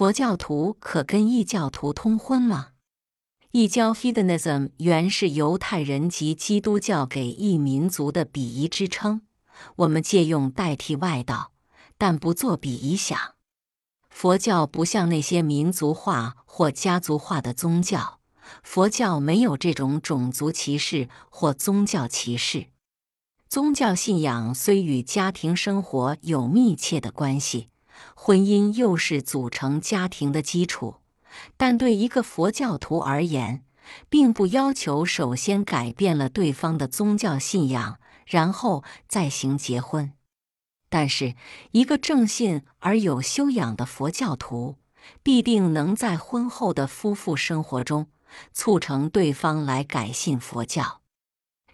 佛教徒可跟异教徒通婚吗？异教 （heathenism） 原是犹太人及基督教给异民族的鄙夷之称，我们借用代替外道，但不做鄙夷想。佛教不像那些民族化或家族化的宗教，佛教没有这种种族歧视或宗教歧视。宗教信仰虽与家庭生活有密切的关系，婚姻又是组成家庭的基础。但对一个佛教徒而言，并不要求首先改变了对方的宗教信仰，然后再行结婚。但是，一个正信而有修养的佛教徒，必定能在婚后的夫妇生活中促成对方来改信佛教。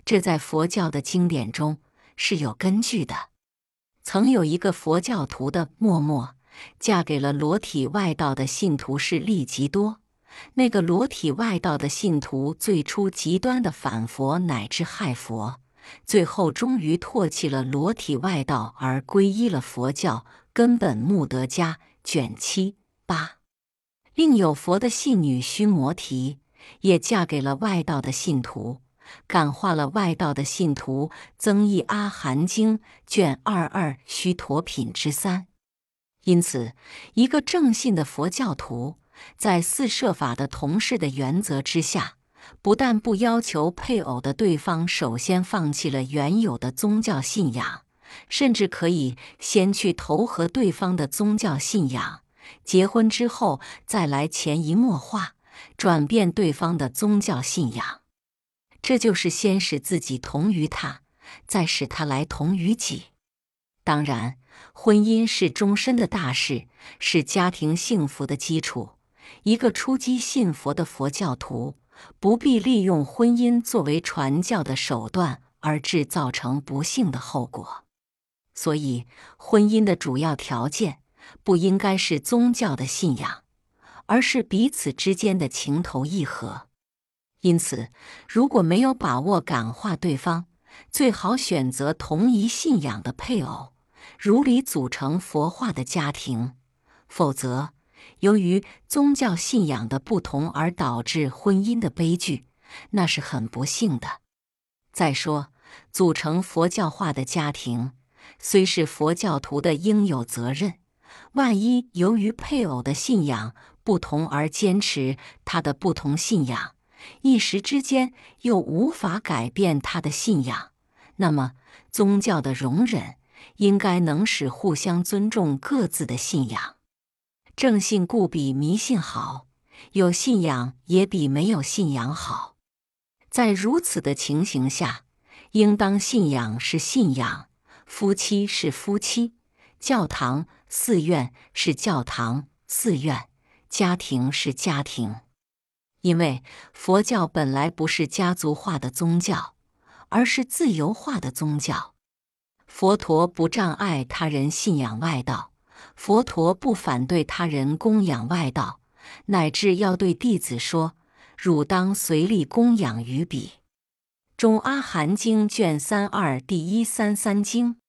这在佛教的经典中是有根据的。曾有一个佛教徒的默默。嫁给了裸体外道的信徒是利吉多。那个裸体外道的信徒最初极端的反佛乃至害佛，最后终于唾弃了裸体外道而皈依了佛教。根本穆德加卷七八。另有佛的信女须摩提，也嫁给了外道的信徒，感化了外道的信徒。增益阿含经卷二二须陀品之三。因此，一个正信的佛教徒，在四摄法的同事的原则之下，不但不要求配偶的对方首先放弃了原有的宗教信仰，甚至可以先去投合对方的宗教信仰，结婚之后再来潜移默化转变对方的宗教信仰。这就是先使自己同于他，再使他来同于己。当然。婚姻是终身的大事，是家庭幸福的基础。一个初机信佛的佛教徒，不必利用婚姻作为传教的手段而制造成不幸的后果。所以，婚姻的主要条件不应该是宗教的信仰，而是彼此之间的情投意合。因此，如果没有把握感化对方，最好选择同一信仰的配偶。如理组成佛化的家庭，否则，由于宗教信仰的不同而导致婚姻的悲剧，那是很不幸的。再说，组成佛教化的家庭，虽是佛教徒的应有责任，万一由于配偶的信仰不同而坚持他的不同信仰，一时之间又无法改变他的信仰，那么宗教的容忍。应该能使互相尊重各自的信仰，正信故比迷信好，有信仰也比没有信仰好。在如此的情形下，应当信仰是信仰，夫妻是夫妻，教堂寺院是教堂寺院，家庭是家庭。因为佛教本来不是家族化的宗教，而是自由化的宗教。佛陀不障碍他人信仰外道，佛陀不反对他人供养外道，乃至要对弟子说：“汝当随力供养于彼。”中阿含经卷三二第一三三经。